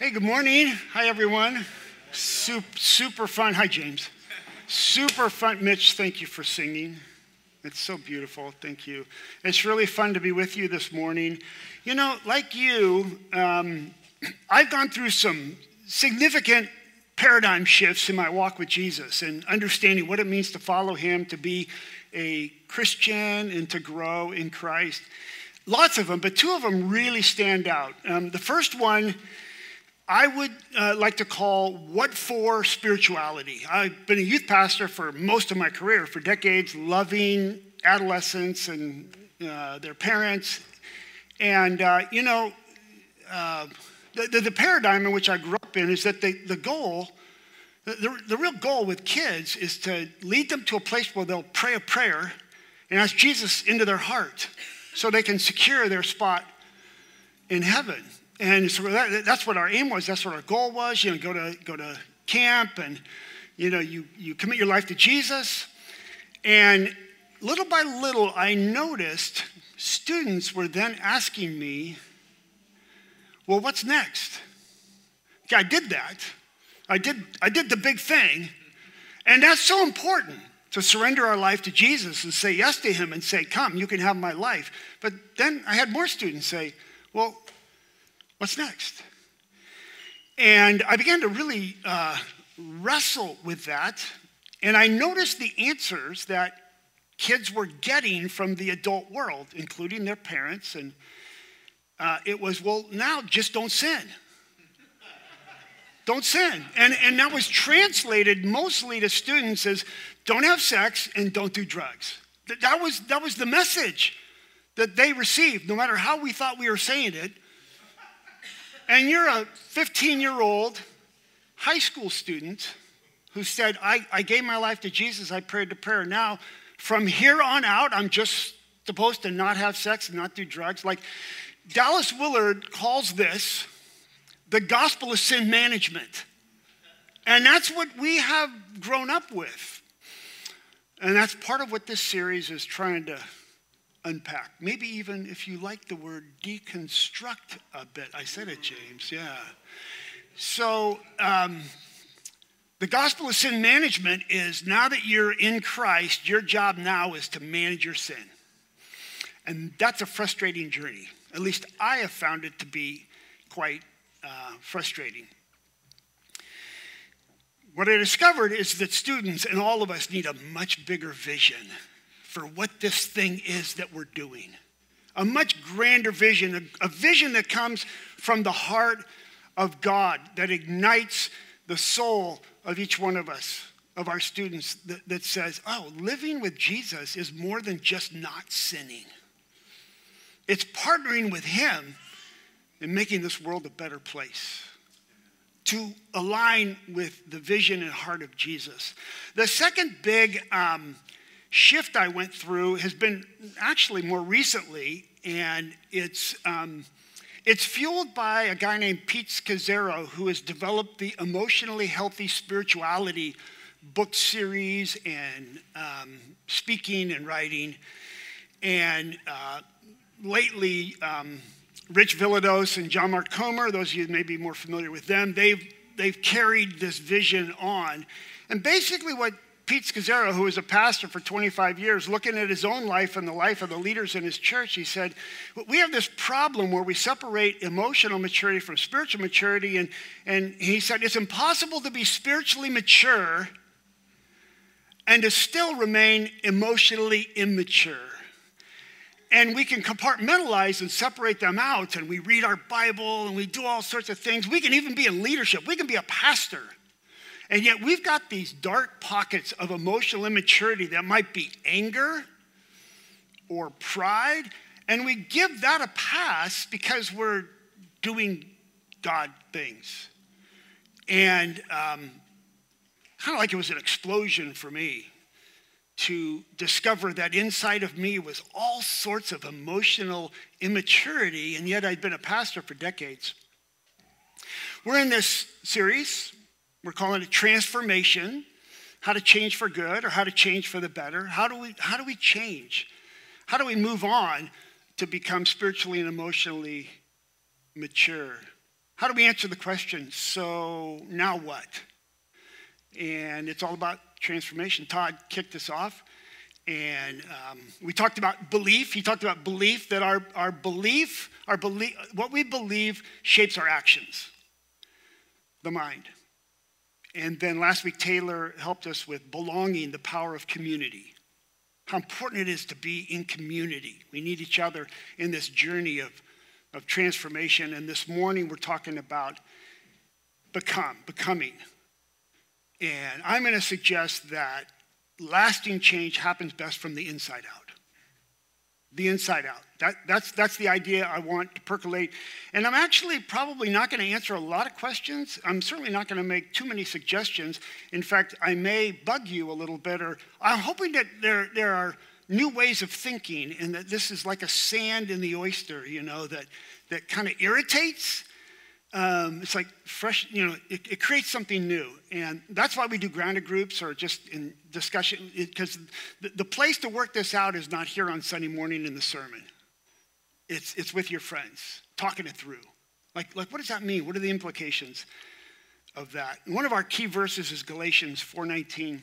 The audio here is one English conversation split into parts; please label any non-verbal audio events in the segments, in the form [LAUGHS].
Hey, good morning. Hi, everyone. Super, super fun. Hi, James. Super fun. Mitch, thank you for singing. It's so beautiful. Thank you. It's really fun to be with you this morning. You know, like you, um, [CLEARS THROAT] I've gone through some significant paradigm shifts in my walk with Jesus and understanding what it means to follow him, to be a Christian, and to grow in Christ. Lots of them, but two of them really stand out. Um, the first one, I would uh, like to call what for spirituality. I've been a youth pastor for most of my career, for decades, loving adolescents and uh, their parents. And, uh, you know, uh, the, the, paradigm in which I grew up in is that the, the goal, the, the real goal with kids is to lead them to a place where they'll pray a prayer and ask Jesus into their heart so they can secure their spot in heaven. And so that, that's what our aim was. That's what our goal was. You know, go to go to camp and you know you you commit your life to Jesus. And little by little, I noticed students were then asking me, "Well, what's next?" Okay, I did that. I did I did the big thing, and that's so important to surrender our life to Jesus and say yes to Him and say, "Come, you can have my life." But then I had more students say, "Well." What's next? And I began to really uh, wrestle with that. And I noticed the answers that kids were getting from the adult world, including their parents. And uh, it was, well, now just don't sin. don't sin. And, and that was translated mostly to students as don't have sex and don't do drugs. That was, that was the message that they received, no matter how we thought we were saying it and you're a 15 year old high school student who said, I, I gave my life to Jesus, I prayed the prayer. Now, from here on out, I'm just supposed to not have sex and not do drugs. Like Dallas Willard calls this the gospel of sin management. And that's what we have grown up with. And that's part of what this series is trying to unpack. Maybe even if you like the word deconstruct a bit. I said it, James, yeah. So, um, the gospel of sin management is now that you're in Christ, your job now is to manage your sin. And that's a frustrating journey. At least I have found it to be quite uh, frustrating. What I discovered is that students and all of us need a much bigger vision for what this thing is that we're doing. A much grander vision, a, a vision that comes from the heart of God, that ignites the soul of each one of us, of our students, that, that says, oh, living with Jesus is more than just not sinning. It's partnering with Him in making this world a better place to align with the vision and heart of Jesus. The second big um, shift I went through has been actually more recently, and it's, um, it's fueled by a guy named Pete Scazzero who has developed the Emotionally Healthy Spirituality book series and um, speaking and writing. And uh, lately, um, Rich Villodas and John Mark Comer, those of you may be more familiar with them, they've, they've carried this vision on. And basically, what Pete Scazzero, who was a pastor for 25 years, looking at his own life and the life of the leaders in his church, he said, We have this problem where we separate emotional maturity from spiritual maturity. And, and he said, It's impossible to be spiritually mature and to still remain emotionally immature. And we can compartmentalize and separate them out, and we read our Bible and we do all sorts of things. We can even be in leadership, we can be a pastor and yet we've got these dark pockets of emotional immaturity that might be anger or pride, and we give that a pass because we're doing God things. And um, kind of like it was an explosion for me to discover that inside of me was all sorts of emotional immaturity, and yet I'd been a pastor for decades. We're in this series we're calling it transformation, how to change for good or how to change for the better. How do we, how do we change? How do we move on to become spiritually and emotionally mature? how do we answer the question, so now what? And it's all about transformation. Todd kicked us off. And um, we talked about belief. He talked about belief that our, our belief, our belief, what we believe shapes our actions, the mind. And then last week, Taylor helped us with belonging, the power of community. How important it is to be in community. We need each other in this journey of, of transformation. And this morning, we're talking about become, becoming. And I'm going to suggest that lasting change happens best from the inside out. The inside out. That, that's, that's the idea I want to percolate. And I'm actually probably not going to answer a lot of questions. I'm certainly not going to make too many suggestions. In fact, I may bug you a little bit, or I'm hoping that there, there are new ways of thinking and that this is like a sand in the oyster, you know, that, that kind of irritates um, it's like fresh, you know, it, it, creates something new. And that's why we do grounded groups or just in discussion, because the, the place to work this out is not here on Sunday morning in the sermon. It's, it's with your friends, talking it through. Like, like, what does that mean? What are the implications of that? And one of our key verses is Galatians 4.19.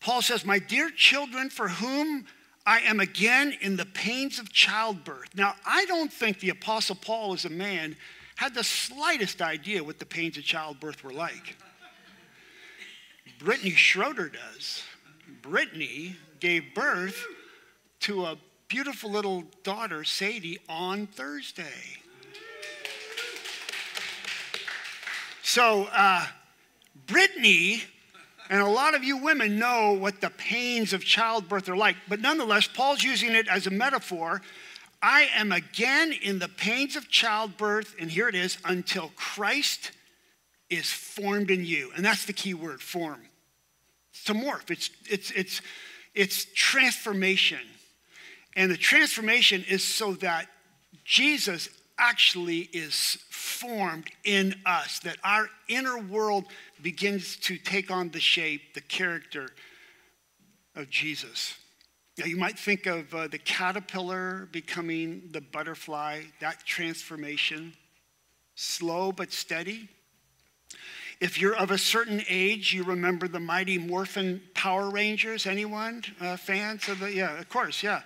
Paul says, My dear children, for whom I am again in the pains of childbirth. Now, I don't think the Apostle Paul is a man had the slightest idea what the pains of childbirth were like. Brittany Schroeder does. Brittany gave birth to a beautiful little daughter, Sadie, on Thursday. So, uh, Brittany and a lot of you women know what the pains of childbirth are like. But nonetheless, Paul's using it as a metaphor I am again in the pains of childbirth, and here it is, until Christ is formed in you. And that's the key word, form. It's to morph, it's, it's, it's, it's transformation. And the transformation is so that Jesus actually is formed in us, that our inner world begins to take on the shape, the character of Jesus. Now, you might think of uh, the caterpillar becoming the butterfly, that transformation, slow but steady. If you're of a certain age, you remember the Mighty Morphin Power Rangers. Anyone uh, fans of the? Yeah, of course, yeah.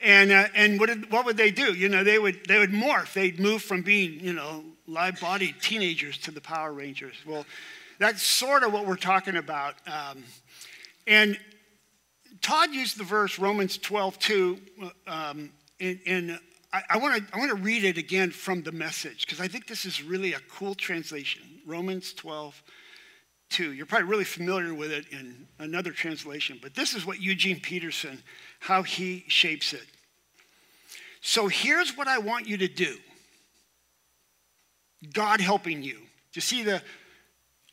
And uh, and what did, what would they do? You know, they would they would morph. They'd move from being you know live-bodied teenagers to the Power Rangers. Well, that's sort of what we're talking about. Um, and Todd used the verse Romans 12, 2, um, and, and I, want to I wanna read it again from the message because I think this is really a cool translation. Romans 12, 2. You're probably really familiar with it in another translation, but this is what Eugene Peterson, how he shapes it. So here's what I want you to do God helping you. To see the,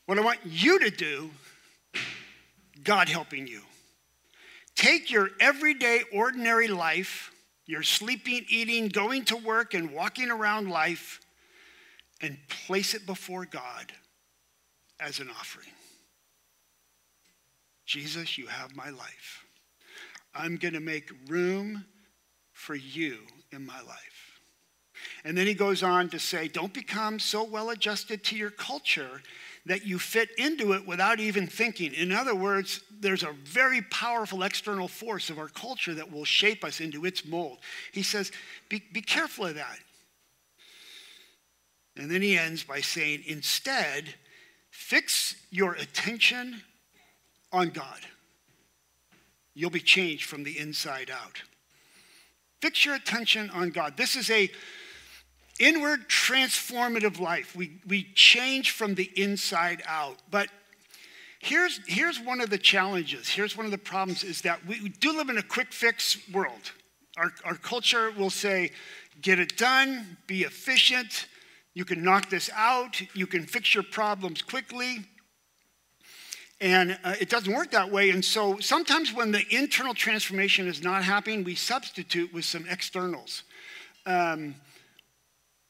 what I want you to do, God helping you. Take your everyday, ordinary life, your sleeping, eating, going to work, and walking around life, and place it before God as an offering. Jesus, you have my life. I'm going to make room for you in my life. And then he goes on to say, don't become so well adjusted to your culture that you fit into it without even thinking. In other words, there's a very powerful external force of our culture that will shape us into its mold. He says, be, be careful of that. And then he ends by saying, instead, fix your attention on God. You'll be changed from the inside out. Fix your attention on God. This is a inward transformative life. We, we change from the inside out. But here's, here's one of the challenges. Here's one of the problems is that we, we do live in a quick fix world. Our, our culture will say, get it done, be efficient, you can knock this out, you can fix your problems quickly. And uh, it doesn't work that way. And so sometimes when the internal transformation is not happening, we substitute with some externals. Um,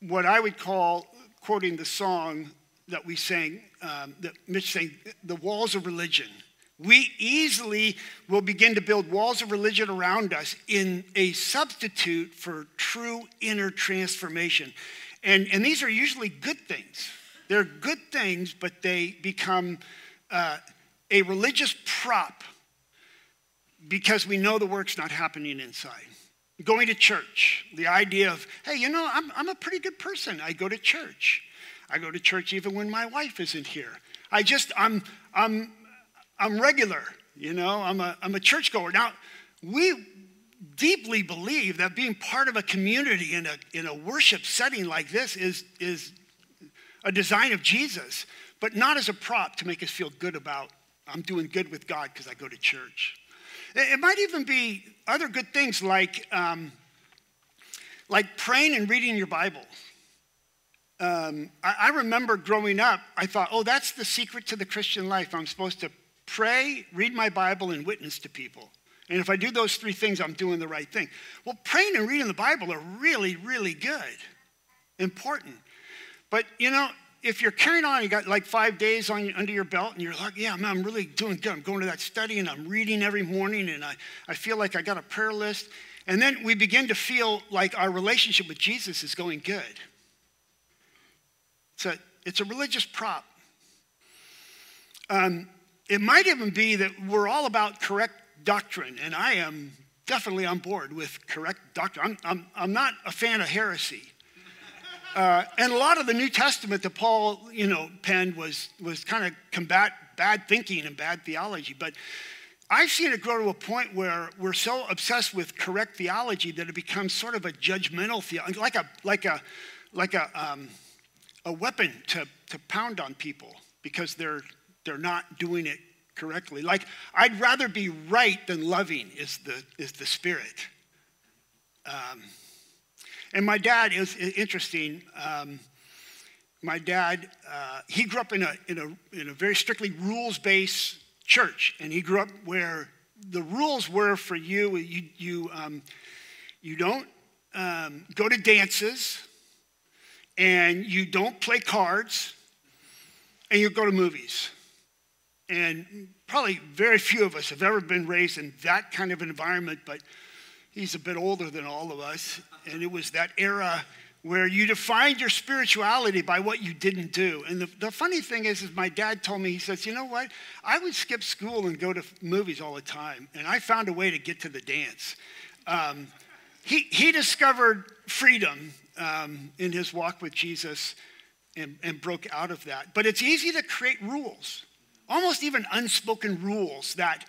what I would call, quoting the song that we sang, um, that Mitch sang, the walls of religion. We easily will begin to build walls of religion around us in a substitute for true inner transformation. And, and these are usually good things. They're good things, but they become uh, a religious prop because we know the work's not happening inside. Going to church, the idea of, hey, you know, I'm, I'm a pretty good person. I go to church. I go to church even when my wife isn't here. I just, I'm, I'm, I'm regular, you know, I'm a, I'm a churchgoer. Now, we deeply believe that being part of a community in a, in a worship setting like this is, is a design of Jesus, but not as a prop to make us feel good about, I'm doing good with God because I go to church. It might even be other good things like, um, like praying and reading your Bible. Um, I, I remember growing up, I thought, oh, that's the secret to the Christian life. I'm supposed to pray, read my Bible, and witness to people. And if I do those three things, I'm doing the right thing. Well, praying and reading the Bible are really, really good, important. But, you know, if you're carrying on, you got like five days on, under your belt, and you're like, yeah, man, I'm really doing good. I'm going to that study, and I'm reading every morning, and I, I feel like I got a prayer list. And then we begin to feel like our relationship with Jesus is going good. It's a, it's a religious prop. Um, it might even be that we're all about correct doctrine, and I am definitely on board with correct doctrine. I'm, I'm, I'm not a fan of heresy. Uh, and a lot of the New Testament that Paul, you know, penned was, was kind of combat bad thinking and bad theology. But I've seen it grow to a point where we're so obsessed with correct theology that it becomes sort of a judgmental theology, like a, like a, like a, um, a weapon to, to pound on people because they're, they're not doing it correctly. Like, I'd rather be right than loving is the, is the spirit. Um, and my dad is interesting. Um, my dad, uh, he grew up in a, in a, in a very strictly rules based church. And he grew up where the rules were for you you, you, um, you don't um, go to dances, and you don't play cards, and you go to movies. And probably very few of us have ever been raised in that kind of environment, but he's a bit older than all of us. And it was that era where you defined your spirituality by what you didn't do. And the, the funny thing is, is my dad told me, he says, you know what? I would skip school and go to movies all the time. And I found a way to get to the dance. Um, he, he discovered freedom um, in his walk with Jesus and, and broke out of that. But it's easy to create rules almost even unspoken rules that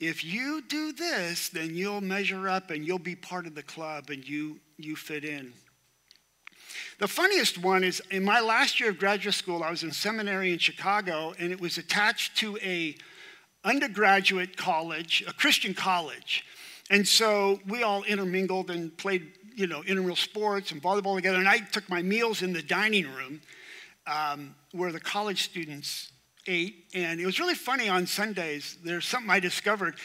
if you do this, then you'll measure up and you'll be part of the club and you, you fit in. The funniest one is in my last year of graduate school, I was in seminary in Chicago, and it was attached to a undergraduate college, a Christian college. And so we all intermingled and played, you know, intramural sports and volleyball together. And I took my meals in the dining room um, where the college students ate. and it was really funny on Sundays. There's something I discovered.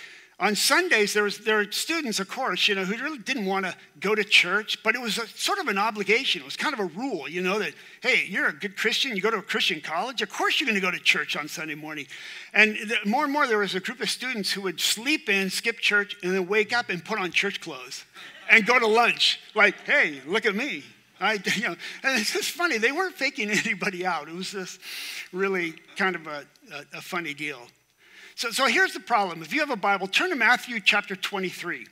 On Sundays, there, was, there were students, of course, you know, who really didn't want to go to church, but it was a, sort of an obligation. It was kind of a rule, you know, that, hey, you're a good Christian, you go to a Christian college, of course you're going to go to church on Sunday morning. And the, more and more, there was a group of students who would sleep in, skip church, and then wake up and put on church clothes and go to lunch. Like, hey, look at me. I, [LAUGHS] you know, and it's just funny. They weren't faking [LAUGHS] anybody out. It was just really kind of a, a, a funny deal. So, so here's the problem. If you have a Bible, turn to Matthew chapter 23.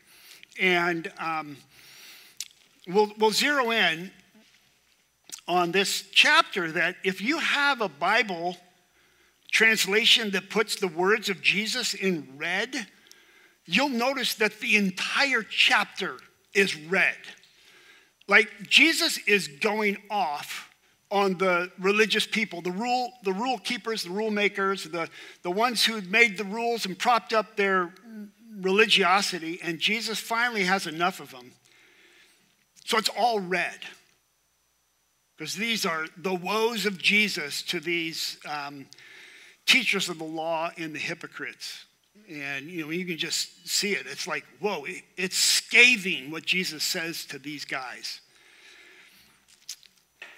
And um, we'll, we'll zero in on this chapter that if you have a Bible translation that puts the words of Jesus in red, you'll notice that the entire chapter is red. Like Jesus is going off on the religious people, the rule, the rule keepers, the rule makers, the, the ones who made the rules and propped up their religiosity, and Jesus finally has enough of them. So it's all red. Because these are the woes of Jesus to these um, teachers of the law and the hypocrites. And you know, you can just see it. It's like, whoa, it's scathing what Jesus says to these guys.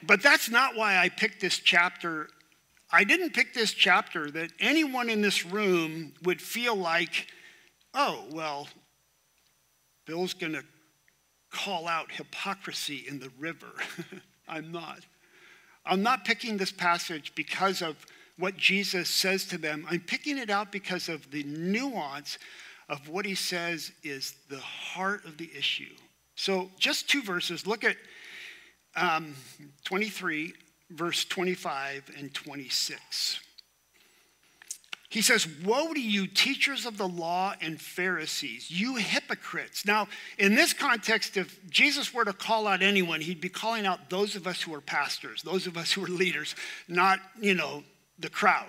But that's not why I picked this chapter. I didn't pick this chapter that anyone in this room would feel like, oh, well, Bill's going to call out hypocrisy in the river. [LAUGHS] I'm not. I'm not picking this passage because of what Jesus says to them. I'm picking it out because of the nuance of what he says is the heart of the issue. So, just two verses. Look at um, 23, verse 25 and 26. He says, Woe to you, teachers of the law and Pharisees, you hypocrites. Now, in this context, if Jesus were to call out anyone, he'd be calling out those of us who are pastors, those of us who are leaders, not, you know, the crowd.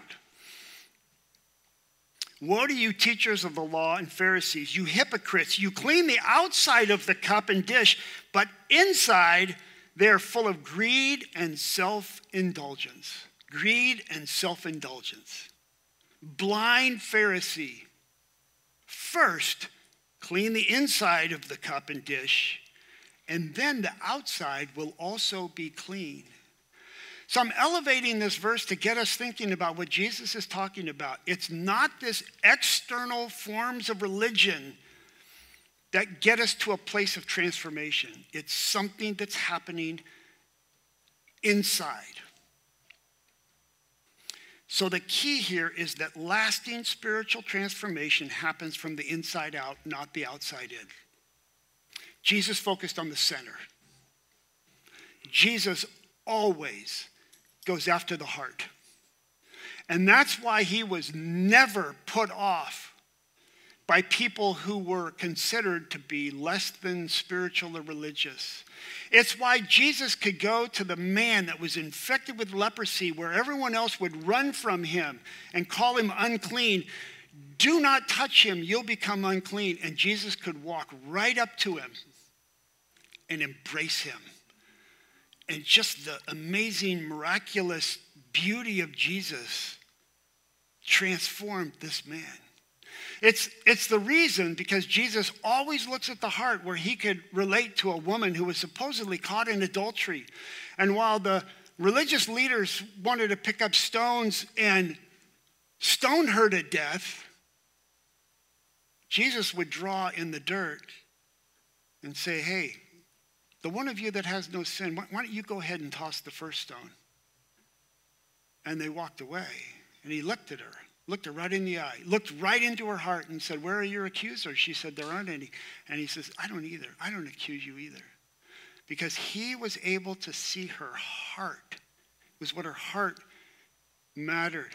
Woe to you, teachers of the law and Pharisees, you hypocrites. You clean the outside of the cup and dish, but inside they are full of greed and self indulgence. Greed and self indulgence blind Pharisee. First, clean the inside of the cup and dish, and then the outside will also be clean. So I'm elevating this verse to get us thinking about what Jesus is talking about. It's not this external forms of religion that get us to a place of transformation. It's something that's happening inside. So, the key here is that lasting spiritual transformation happens from the inside out, not the outside in. Jesus focused on the center. Jesus always goes after the heart. And that's why he was never put off by people who were considered to be less than spiritual or religious. It's why Jesus could go to the man that was infected with leprosy, where everyone else would run from him and call him unclean. Do not touch him, you'll become unclean. And Jesus could walk right up to him and embrace him. And just the amazing, miraculous beauty of Jesus transformed this man. It's, it's the reason because Jesus always looks at the heart where he could relate to a woman who was supposedly caught in adultery. And while the religious leaders wanted to pick up stones and stone her to death, Jesus would draw in the dirt and say, Hey, the one of you that has no sin, why don't you go ahead and toss the first stone? And they walked away. And he looked at her looked her right in the eye, looked right into her heart, and said, Where are your accusers? She said, There aren't any. And he says, I don't either. I don't accuse you either. Because he was able to see her heart. It was what her heart mattered.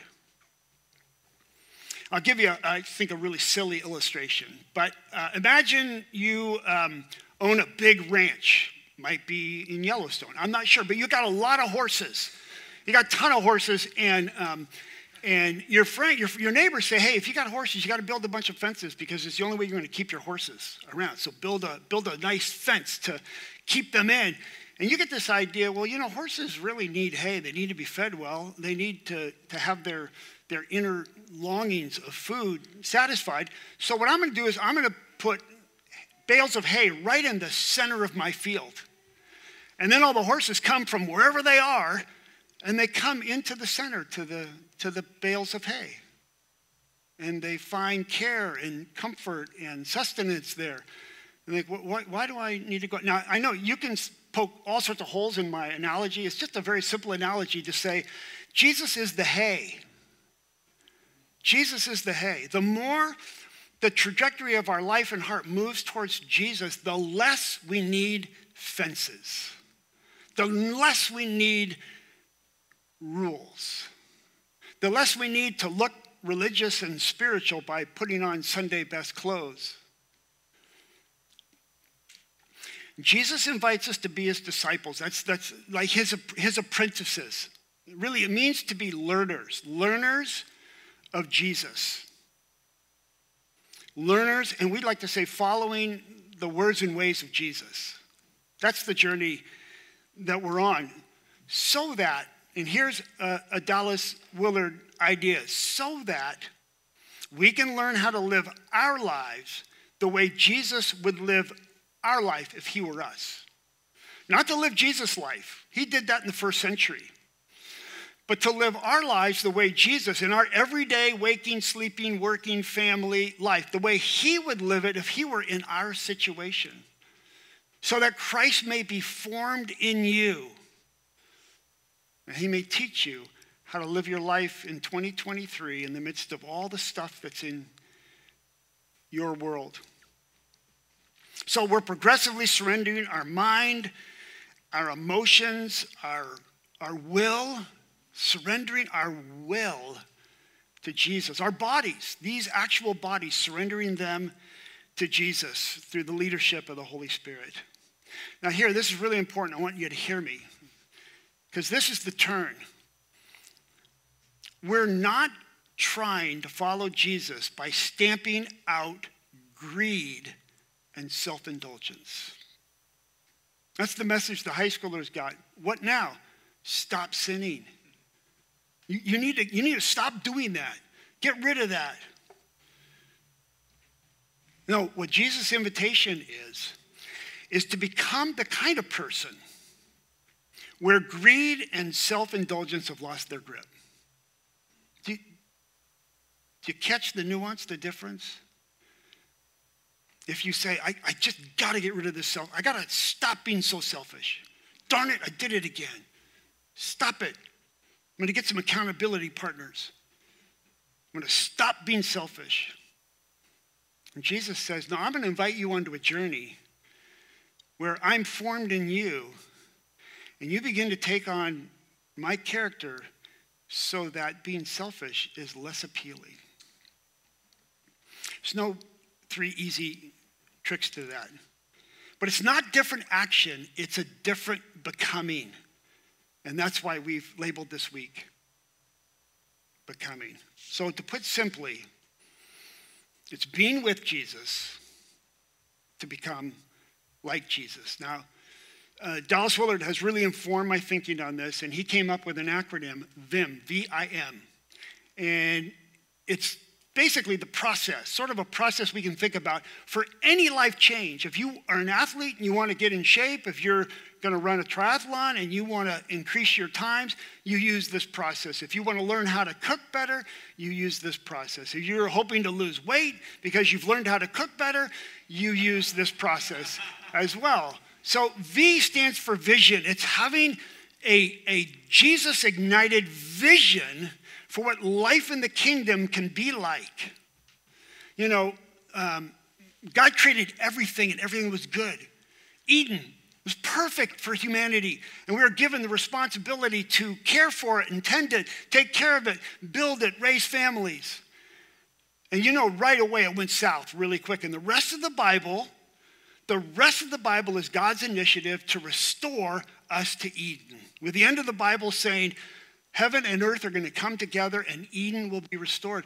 I'll give you, a, I think, a really silly illustration. But uh, imagine you um, own a big ranch, might be in Yellowstone. I'm not sure, but you got a lot of horses. You got a ton of horses, and um, and your friend, your, your neighbors say, hey, if you got horses, you got to build a bunch of fences because it's the only way you're going to keep your horses around. So build a, build a nice fence to keep them in. And you get this idea, well, you know, horses really need hay. They need to be fed well. They need to, to have their, their inner longings of food satisfied. So what I'm going to do is I'm going to put bales of hay right in the center of my field. And then all the horses come from wherever they are and they come into the center to the, to the bales of hay. And they find care and comfort and sustenance there. And they why, why do I need to go? Now, I know you can poke all sorts of holes in my analogy. It's just a very simple analogy to say Jesus is the hay. Jesus is the hay. The more the trajectory of our life and heart moves towards Jesus, the less we need fences, the less we need rules. The less we need to look religious and spiritual by putting on Sunday best clothes. Jesus invites us to be his disciples. That's, that's like his, his apprentices. Really, it means to be learners, learners of Jesus. Learners, and we'd like to say following the words and ways of Jesus. That's the journey that we're on. So that and here's a, a Dallas Willard idea so that we can learn how to live our lives the way Jesus would live our life if he were us. Not to live Jesus' life, he did that in the first century. But to live our lives the way Jesus, in our everyday waking, sleeping, working family life, the way he would live it if he were in our situation. So that Christ may be formed in you He may teach you how to live your life in 2023 in the midst of all the stuff that's in your world. So we're progressively surrendering our mind, our emotions, our, our will, surrendering our will to Jesus. Our bodies, these actual bodies, surrendering them to Jesus through the leadership of the Holy Spirit. Now, here, this is really important. I want you to hear me because this is the turn. We're not trying to follow Jesus by stamping out greed and self indulgence. That's the message the high schoolers got. What now? Stop sinning. You, you, need to, you need to stop doing that. Get rid of that. No, what Jesus' invitation is, is to become the kind of person where greed and self indulgence have lost their grip. Do you, do you catch the nuance, the difference? If you say, I, I just got to get rid of this self, I got to stop being so selfish. Darn it, I did it again. Stop it. I'm going to get some accountability partners. I'm going to stop being selfish. And Jesus says, No, I'm going to invite you onto a journey where I'm formed in you, and you begin to take on my character so that being selfish is less appealing. There's no three easy tricks to that. But it's not different action, it's a different becoming. And that's why we've labeled this week becoming. So, to put simply, it's being with Jesus to become like Jesus. Now, uh, Dallas Willard has really informed my thinking on this, and he came up with an acronym, VIM, V I M. And it's basically the process, sort of a process we can think about for any life change. If you are an athlete and you want to get in shape, if you're going to run a triathlon and you want to increase your times, you use this process. If you want to learn how to cook better, you use this process. If you're hoping to lose weight because you've learned how to cook better, you use this process as well. So V stands for vision. It's having a, a Jesus ignited vision for what life in the kingdom can be like. You know, um, God created everything and everything was good. Eden was perfect for humanity, and we were given the responsibility to care for it, and tend to take care of it, build it, raise families. And you know, right away it went south really quick. And the rest of the Bible, the rest of the Bible is God's initiative to restore us to Eden. With the end of the Bible saying, Heaven and earth are going to come together and Eden will be restored.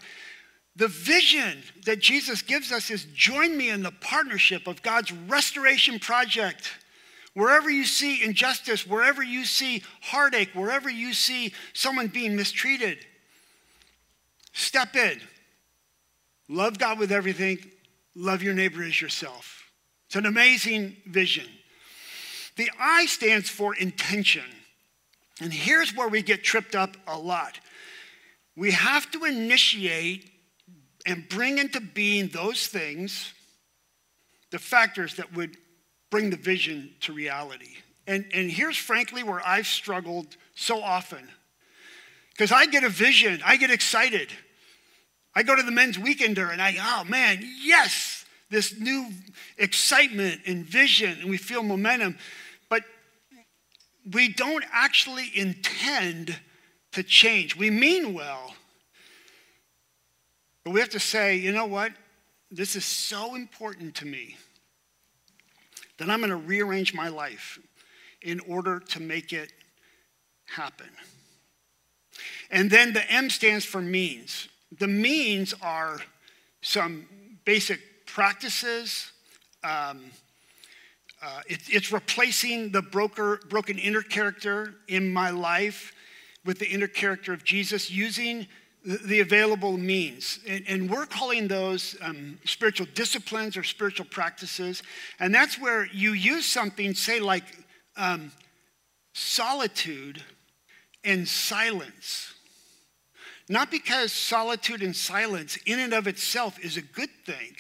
The vision that Jesus gives us is join me in the partnership of God's restoration project. Wherever you see injustice, wherever you see heartache, wherever you see someone being mistreated, step in. Love God with everything, love your neighbor as yourself. It's an amazing vision. The I stands for intention. And here's where we get tripped up a lot. We have to initiate and bring into being those things, the factors that would bring the vision to reality. And, and here's frankly where I've struggled so often. Because I get a vision, I get excited. I go to the men's weekender and I, oh man, yes, this new excitement and vision, and we feel momentum but we don't actually intend to change. We mean well, but we have to say, you know what? This is so important to me that I'm going to rearrange my life in order to make it happen. And then the M stands for means. The means are some basic practices. Um, uh, it, it's replacing the broker, broken inner character in my life with the inner character of Jesus using the, the available means. And, and, we're calling those um, spiritual disciplines or spiritual practices. And that's where you use something, say, like um, solitude and silence. Not because solitude and silence in and of itself is a good thing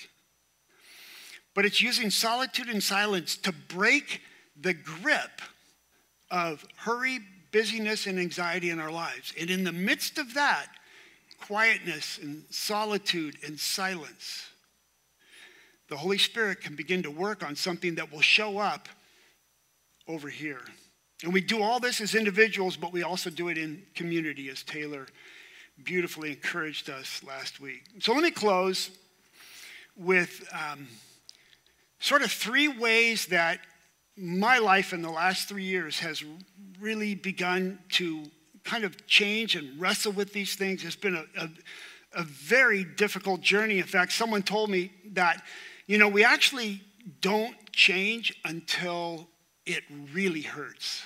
but it's using solitude and silence to break the grip of hurry, busyness and anxiety in our lives. And in the midst of that, quietness and solitude and silence, the Holy Spirit can begin to work on something that will show up over here. And we do all this as individuals, but we also do it in community, as Taylor beautifully encouraged us last week. So let me close with um, sort of three ways that my life in the last three years has really begun to kind of change and wrestle with these things. It's been a, a, a very difficult journey. In fact, someone told me that, you know, we actually don't change until it really hurts.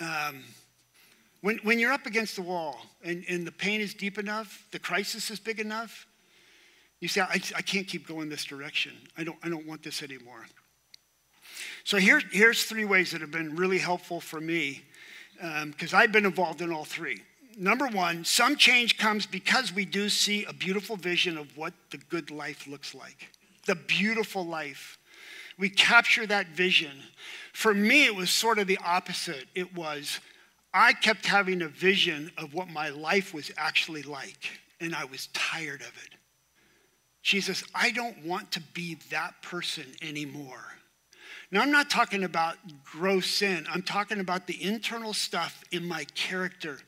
Um, when, when you're up against the wall and, and the pain is deep enough, the crisis is big enough, you say, I, I can't keep going this direction. I don't, I don't want this anymore. So here, here's three ways that have been really helpful for me because um, I've been involved in all three. Number one, some change comes because we do see a beautiful vision of what the good life looks like. The beautiful life. We capture that vision. For me, it was sort of the opposite. It was, I kept having a vision of what my life was actually like, and I was tired of it. Jesus, I don't want to be that person anymore. Now, I'm not talking about gross sin. I'm talking about the internal stuff in my character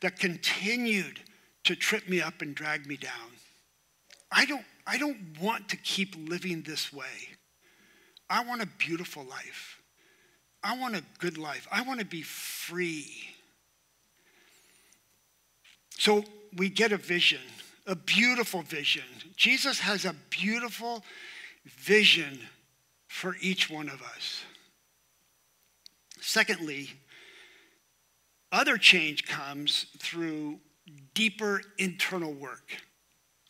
that continued to trip me up and drag me down. I don't, I don't want to keep living this way. I want a beautiful life. I want a good life. I want to be free. So we get a vision, a beautiful vision. Jesus has a beautiful vision for each one of us. Secondly, other change comes through deeper internal work.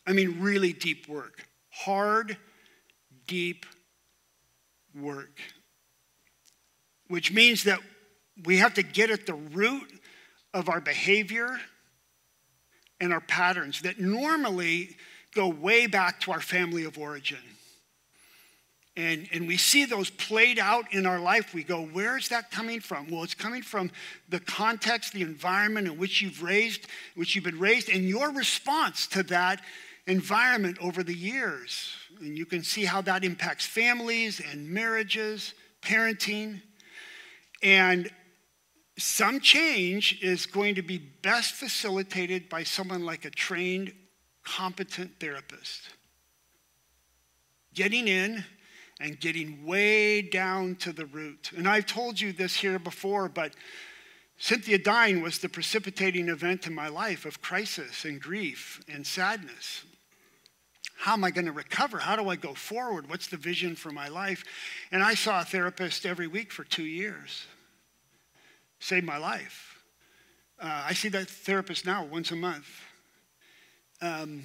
I mean, really deep work. Hard, deep work. Which means that we have to get at the root of our behavior and our patterns that normally go way back to our family of origin and, and we see those played out in our life, we go, where is that coming from? Well, it's coming from the context, the environment in which you've raised, which you've been raised, and your response to that environment over the years. And you can see how that impacts families and marriages, parenting. And some change is going to be best facilitated by someone like a trained, competent therapist. Getting in and getting way down to the root. And I've told you this here before, but Cynthia dying was the precipitating event in my life of crisis and grief and sadness. How am I going to recover? How do I go forward? What's the vision for my life? And I saw a therapist every week for two years. Saved my life. Uh, I see that therapist now once a month. Um,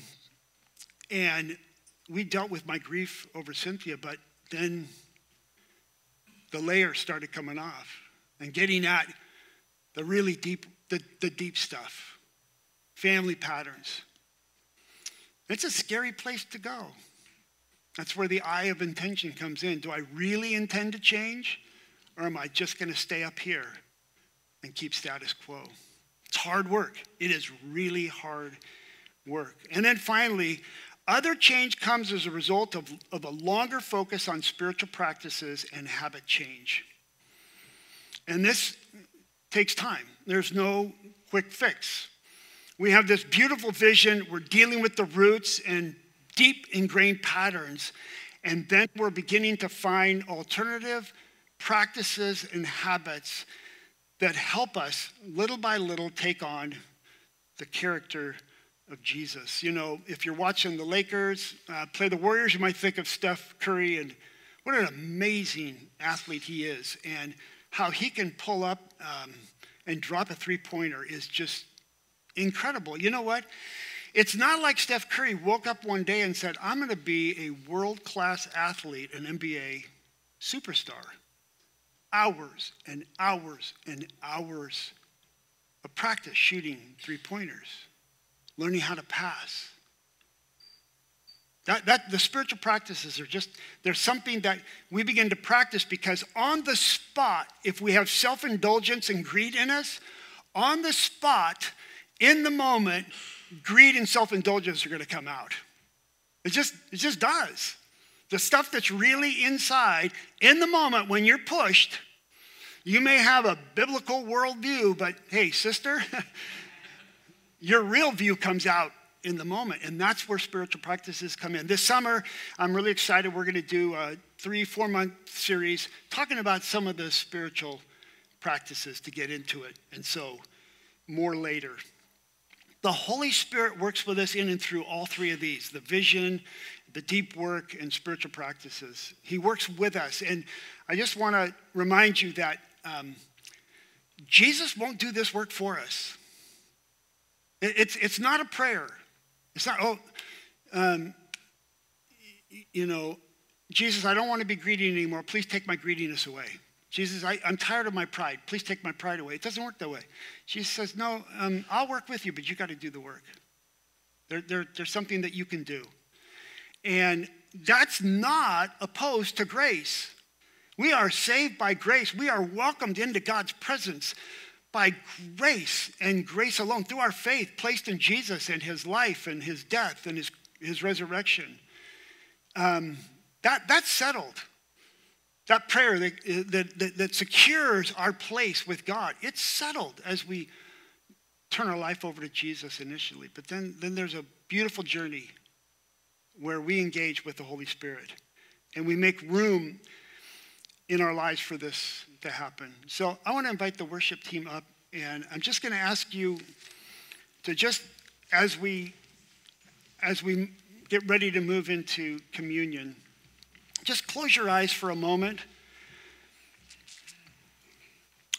and we dealt with my grief over Cynthia, but then the layers started coming off and getting at the really deep, the, the deep stuff, family patterns. It's a scary place to go. That's where the I of intention comes in. Do I really intend to change? Or am I just going to stay up here and keep status quo? It's hard work. It is really hard work. And then finally, other change comes as a result of, of a longer focus on spiritual practices and habit change. And this takes time. There's no quick fix. We have this beautiful vision. We're dealing with the roots and deep ingrained patterns. And then we're beginning to find alternative practices and habits that help us little by little take on the character of Jesus. You know, if you're watching the Lakers uh, play the Warriors, you might think of Steph Curry and what an amazing athlete he is. And how he can pull up um, and drop a three pointer is just incredible. You know what? It's not like Steph Curry woke up one day and said, I'm going to be a world class athlete, an NBA superstar. Hours and hours and hours of practice shooting three pointers learning how to pass. That, that the spiritual practices are just there's something that we begin to practice because on the spot, if we have self-indulgence and greed in us, on the spot, in the moment, greed and self-indulgence are going to come out. It just, it just does. The stuff that's really inside, in the moment when you're pushed, you may have a biblical worldview, but hey, sister, [LAUGHS] your real view comes out in the moment. And that's where spiritual practices come in. This summer, I'm really excited. We're going to do a three, four month series talking about some of the spiritual practices to get into it. And so, more later. The Holy Spirit works with us in and through all three of these the vision, the deep work, and spiritual practices. He works with us. And I just want to remind you that um, Jesus won't do this work for us. It's, it's not a prayer. It's not, oh, um, you know, Jesus, I don't want to be greedy anymore. Please take my greediness away. Jesus, I, am tired of my pride. Please take my pride away. It doesn't work that way. Jesus says, No, um, I'll work with you, but you got to do the work. There, there, there's something that you can do. And that's not opposed to grace. We are saved by grace. We are welcomed into God's presence by grace and grace alone, through our faith placed in Jesus and his life and his death and his, his resurrection. Um, that, that's settled. That prayer that, uh, that, that, that secures our place with God, it's settled as we turn our life over to Jesus initially. But then, then there's a beautiful journey where we engage with the Holy Spirit and we make room in our lives for this to happen. So I want to invite the worship team up, and I'm just going to ask you to just as we as we get ready to move into communion, just close your eyes for a moment.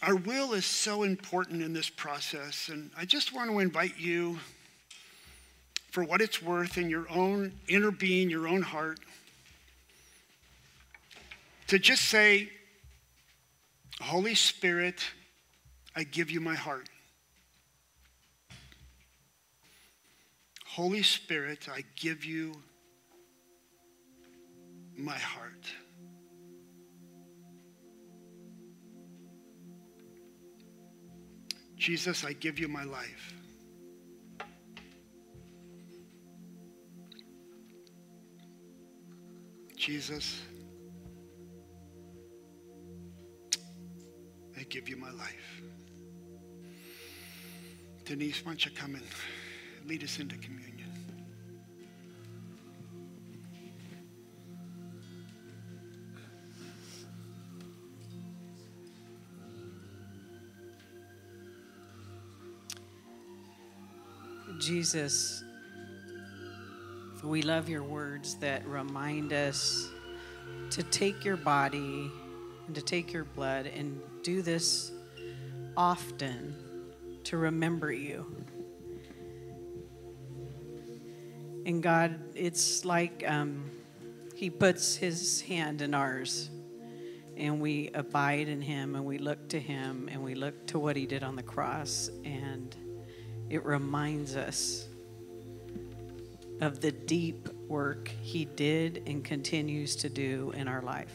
Our will is so important in this process, and I just want to invite you, for what it's worth in your own inner being, your own heart, to just say, Holy Spirit, I give you my heart. Holy Spirit, I give you my heart. Jesus, I give you my life. Jesus, I give you my life. Denise, why don't you come and lead us into communion? Jesus, we love your words that remind us to take your body and to take your blood and do this often to remember you. And God, it's like um, He puts His hand in ours, and we abide in Him, and we look to Him, and we look to what He did on the cross, and it reminds us of the deep work He did and continues to do in our life.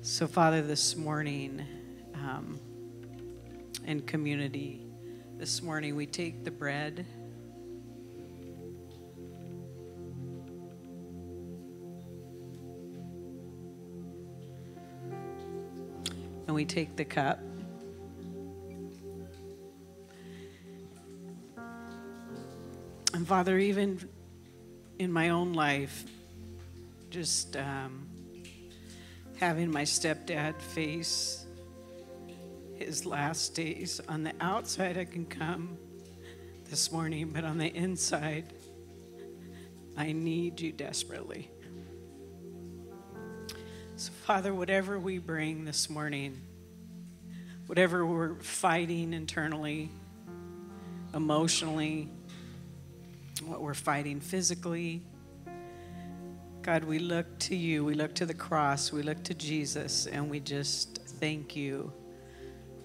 So, Father, this morning um, in community, this morning we take the bread. And we take the cup. And Father, even in my own life, just um, having my stepdad face his last days on the outside, I can come this morning, but on the inside, I need you desperately. So, Father, whatever we bring this morning, whatever we're fighting internally, emotionally, what we're fighting physically. God, we look to you. We look to the cross. We look to Jesus, and we just thank you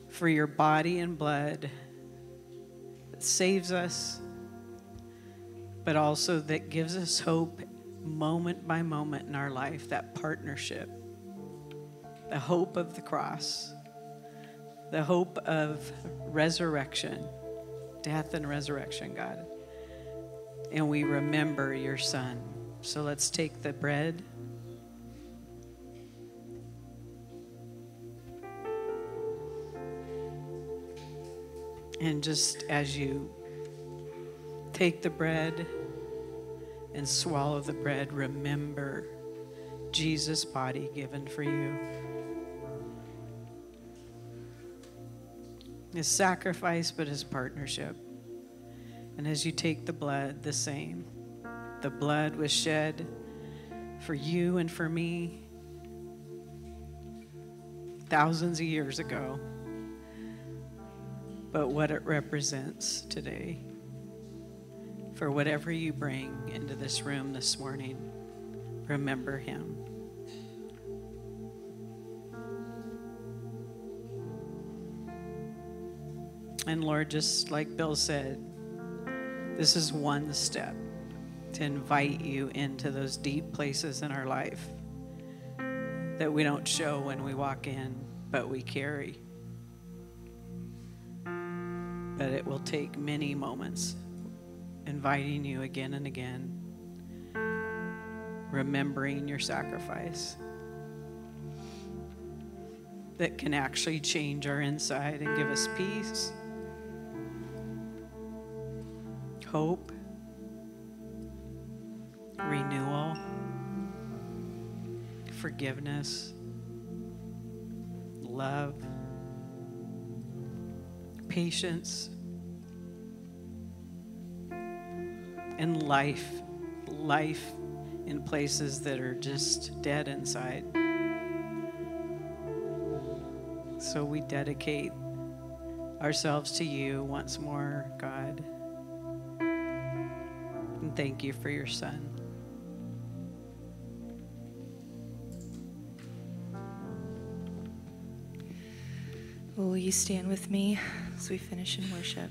for your body and blood that saves us, but also that gives us hope moment by moment in our life, that partnership, the hope of the cross, the hope of resurrection, death and resurrection, God. And we remember your son. So let's take the bread. And just as you take the bread and swallow the bread, remember Jesus' body given for you. His sacrifice, but his partnership. And as you take the blood, the same. The blood was shed for you and for me thousands of years ago but what it represents today. For whatever you bring into this room this morning, remember Him. And Lord, just like Bill said, this is one step to invite you into those deep places in our life that we don't show when we walk in, but we carry. But it will take many moments inviting you again and again, remembering your sacrifice that can actually change our inside and give us peace, hope, renewal, forgiveness, love patience, and life, life in places that are just dead inside. So we dedicate ourselves to you once more, God. Thank you for your son. Will you stand with me as we finish in worship?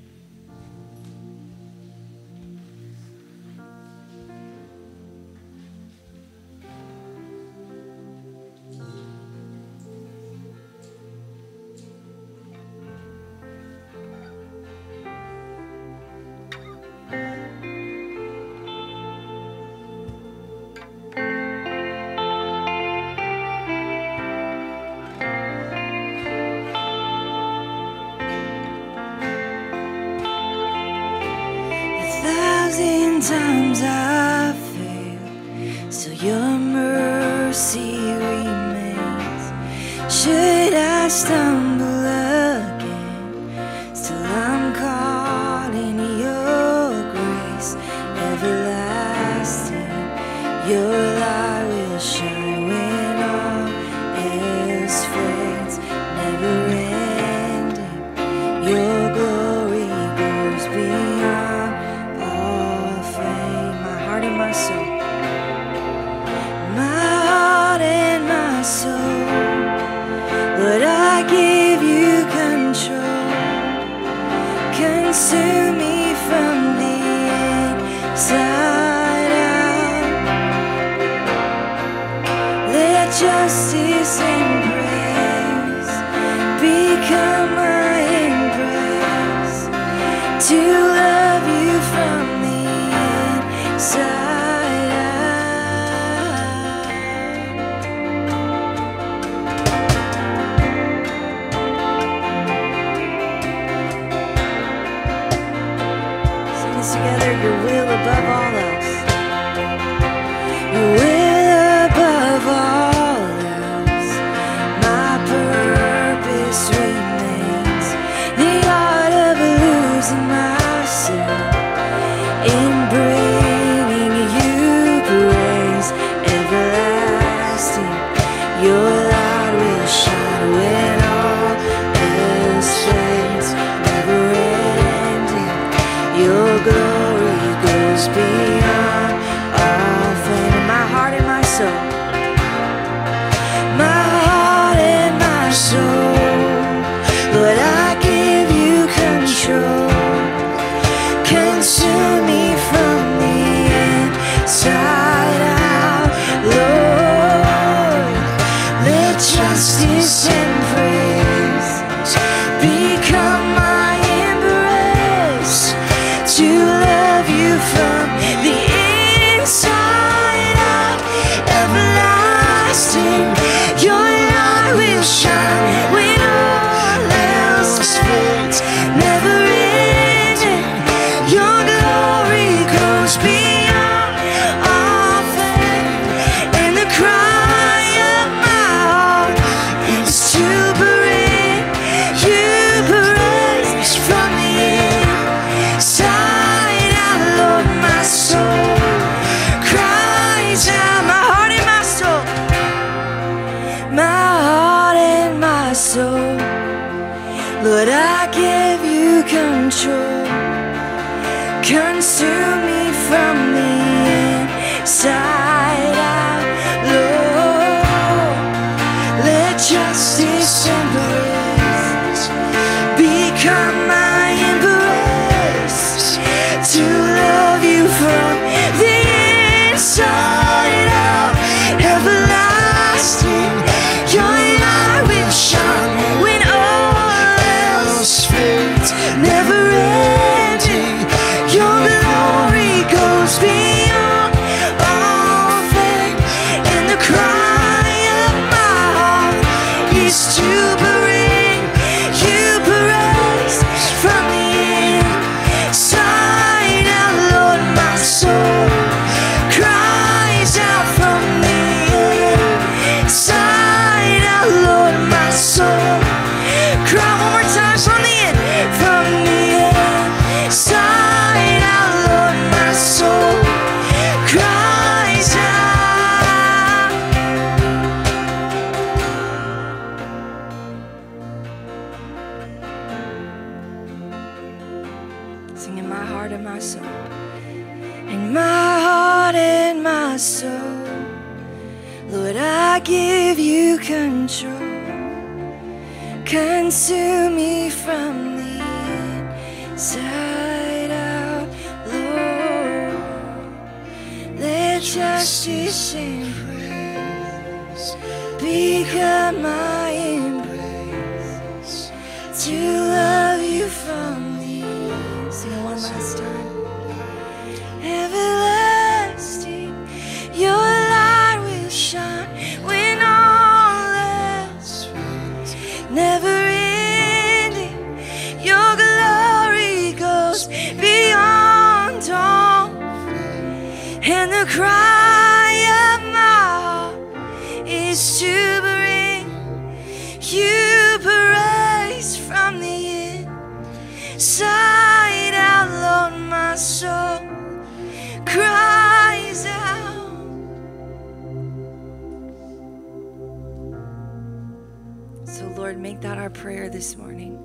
That our prayer this morning.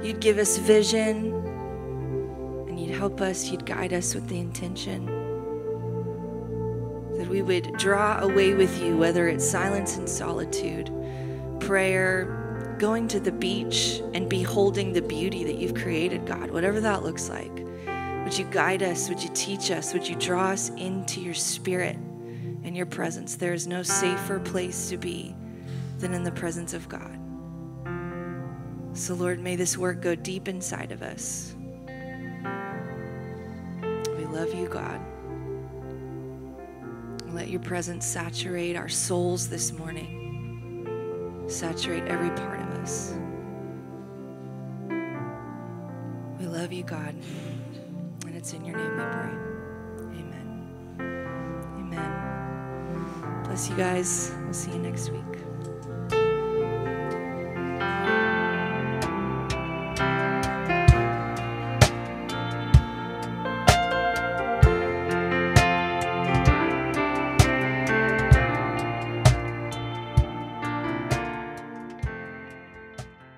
You'd give us vision and you'd help us, you'd guide us with the intention that we would draw away with you, whether it's silence and solitude, prayer, going to the beach and beholding the beauty that you've created, God, whatever that looks like. Would you guide us? Would you teach us? Would you draw us into your spirit and your presence? There is no safer place to be than in the presence of God. So, Lord, may this work go deep inside of us. We love you, God. Let your presence saturate our souls this morning, saturate every part of us. We love you, God. And it's in your name we pray. Amen. Amen. Bless you guys. We'll see you next week.